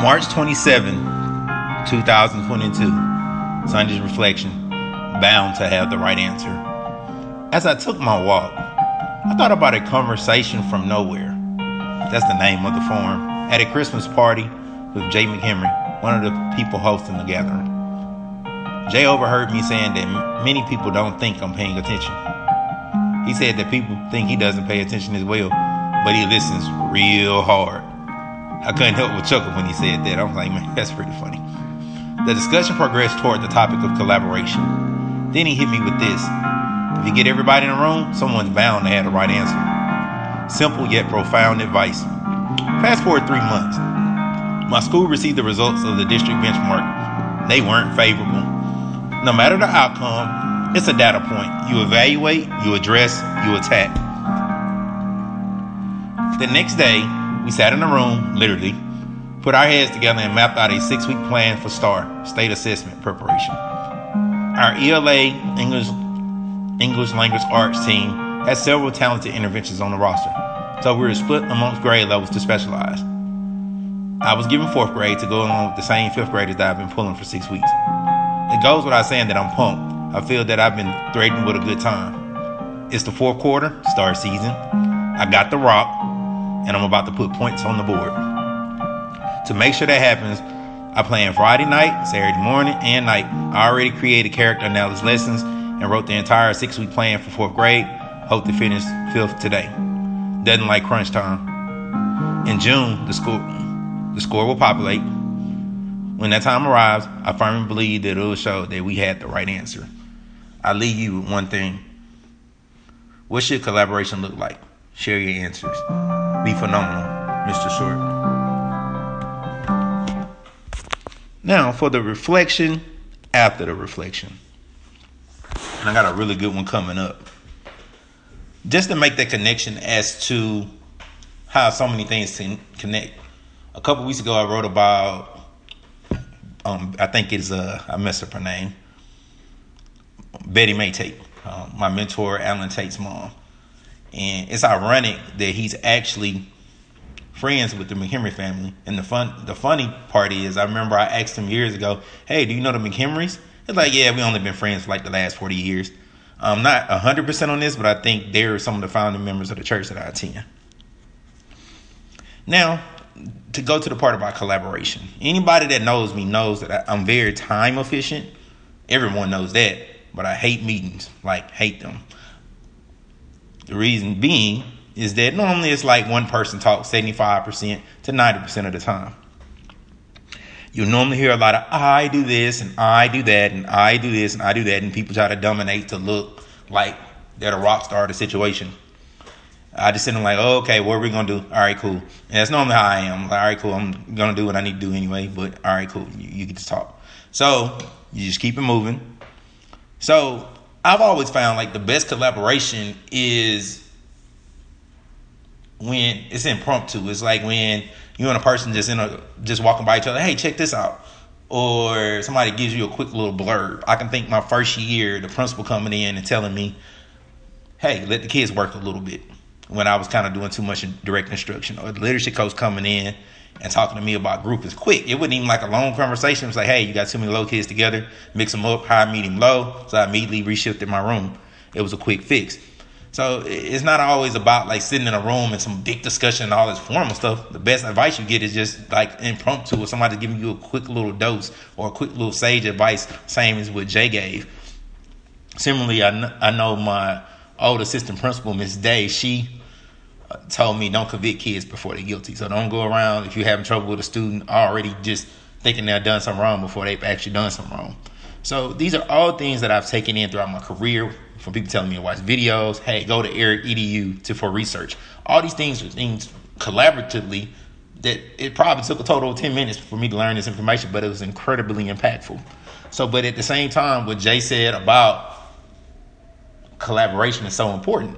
March 27, 2022. Sunday's reflection. Bound to have the right answer. As I took my walk, I thought about a conversation from nowhere. That's the name of the forum. At a Christmas party with Jay McHenry, one of the people hosting the gathering. Jay overheard me saying that many people don't think I'm paying attention. He said that people think he doesn't pay attention as well, but he listens real hard. I couldn't help but chuckle when he said that. I was like, man, that's pretty funny. The discussion progressed toward the topic of collaboration. Then he hit me with this. If you get everybody in the room, someone's bound to have the right answer. Simple yet profound advice. Fast forward three months. My school received the results of the district benchmark. They weren't favorable. No matter the outcome, it's a data point. You evaluate, you address, you attack. The next day, we sat in a room, literally, put our heads together and mapped out a six week plan for STAR, State Assessment Preparation. Our ELA, English, English Language Arts team, has several talented interventions on the roster, so we were split amongst grade levels to specialize. I was given fourth grade to go along with the same fifth graders that I've been pulling for six weeks. It goes without saying that I'm pumped. I feel that I've been threatened with a good time. It's the fourth quarter, STAR season. I got the rock, and I'm about to put points on the board. To make sure that happens, I plan Friday night, Saturday morning, and night. I already created character analysis lessons and wrote the entire six week plan for fourth grade. Hope to finish fifth today. Doesn't like crunch time. In June, the score the score will populate. When that time arrives, I firmly believe that it will show that we had the right answer. I leave you with one thing. What should collaboration look like? Share your answers. Be phenomenal, Mr. Short. Now, for the reflection after the reflection. And I got a really good one coming up. Just to make that connection as to how so many things can connect. A couple weeks ago, I wrote about, um, I think it's, uh, I messed up her name, Betty May Tate, uh, my mentor, Alan Tate's mom. And it's ironic that he's actually friends with the McHenry family. And the fun, the funny part is, I remember I asked him years ago, "Hey, do you know the McHenrys?" It's like, "Yeah, we only been friends for like the last forty years." I'm not hundred percent on this, but I think they're some of the founding members of the church that I attend. Now, to go to the part about collaboration, anybody that knows me knows that I'm very time efficient. Everyone knows that, but I hate meetings, like hate them. The reason being is that normally it's like one person talks 75% to 90% of the time. You normally hear a lot of I do this and I do that and I do this and I do that, and people try to dominate to look like they're the rock star of the situation. I just sit there like, oh, okay, what are we gonna do? All right, cool. And that's normally how I am. Like, all right, cool. I'm gonna do what I need to do anyway. But all right, cool. You, you get to talk. So you just keep it moving. So I've always found like the best collaboration is when it's impromptu. It's like when you and a person just in a just walking by each other. Hey, check this out. Or somebody gives you a quick little blurb. I can think my first year, the principal coming in and telling me, "Hey, let the kids work a little bit." When I was kind of doing too much direct instruction, or the leadership coach coming in and talking to me about group is quick. It wasn't even like a long conversation. It was like, hey, you got too many low kids together, mix them up, high, medium, low. So I immediately reshifted my room. It was a quick fix. So it's not always about like sitting in a room and some big discussion and all this formal stuff. The best advice you get is just like impromptu, or somebody giving you a quick little dose or a quick little sage advice, same as what Jay gave. Similarly, I, kn- I know my old assistant principal, Miss Day, she told me don't convict kids before they're guilty. So don't go around if you're having trouble with a student already just thinking they've done something wrong before they've actually done something wrong. So these are all things that I've taken in throughout my career from people telling me to watch videos. Hey, go to Eric Edu to for research. All these things are things collaboratively that it probably took a total of 10 minutes for me to learn this information, but it was incredibly impactful. So, but at the same time, what Jay said about collaboration is so important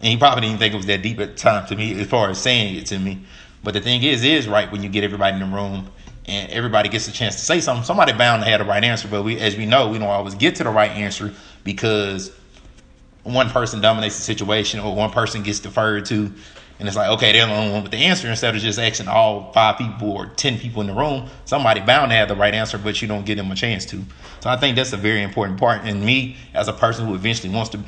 and he probably didn't think it was that deep at the time to me as far as saying it to me. But the thing is, is right when you get everybody in the room and everybody gets a chance to say something. Somebody bound to have the right answer, but we, as we know, we don't always get to the right answer because one person dominates the situation or one person gets deferred to, And it's like, okay, they're the only one with the answer instead of just asking all five people or 10 people in the room. Somebody bound to have the right answer, but you don't give them a chance to. So I think that's a very important part. And me, as a person who eventually wants to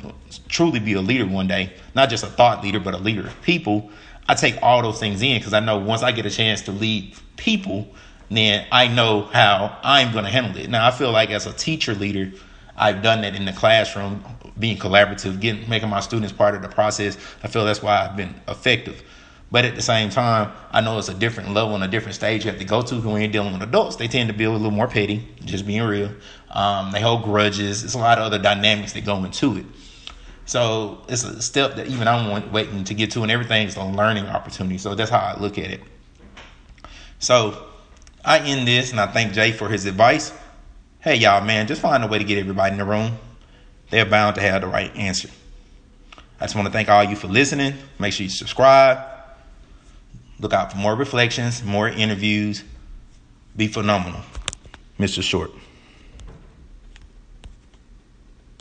truly be a leader one day, not just a thought leader, but a leader of people, I take all those things in because I know once I get a chance to lead people, then I know how I'm going to handle it. Now, I feel like as a teacher leader, I've done that in the classroom, being collaborative, getting making my students part of the process. I feel that's why I've been effective. But at the same time, I know it's a different level and a different stage you have to go to when you're dealing with adults. They tend to be a little more petty, just being real. Um, they hold grudges. It's a lot of other dynamics that go into it. So it's a step that even I'm waiting to get to, and everything is a learning opportunity. So that's how I look at it. So I end this, and I thank Jay for his advice. Hey, y'all, man, just find a way to get everybody in the room. They're bound to have the right answer. I just want to thank all you for listening. Make sure you subscribe. Look out for more reflections, more interviews. Be phenomenal. Mr. Short.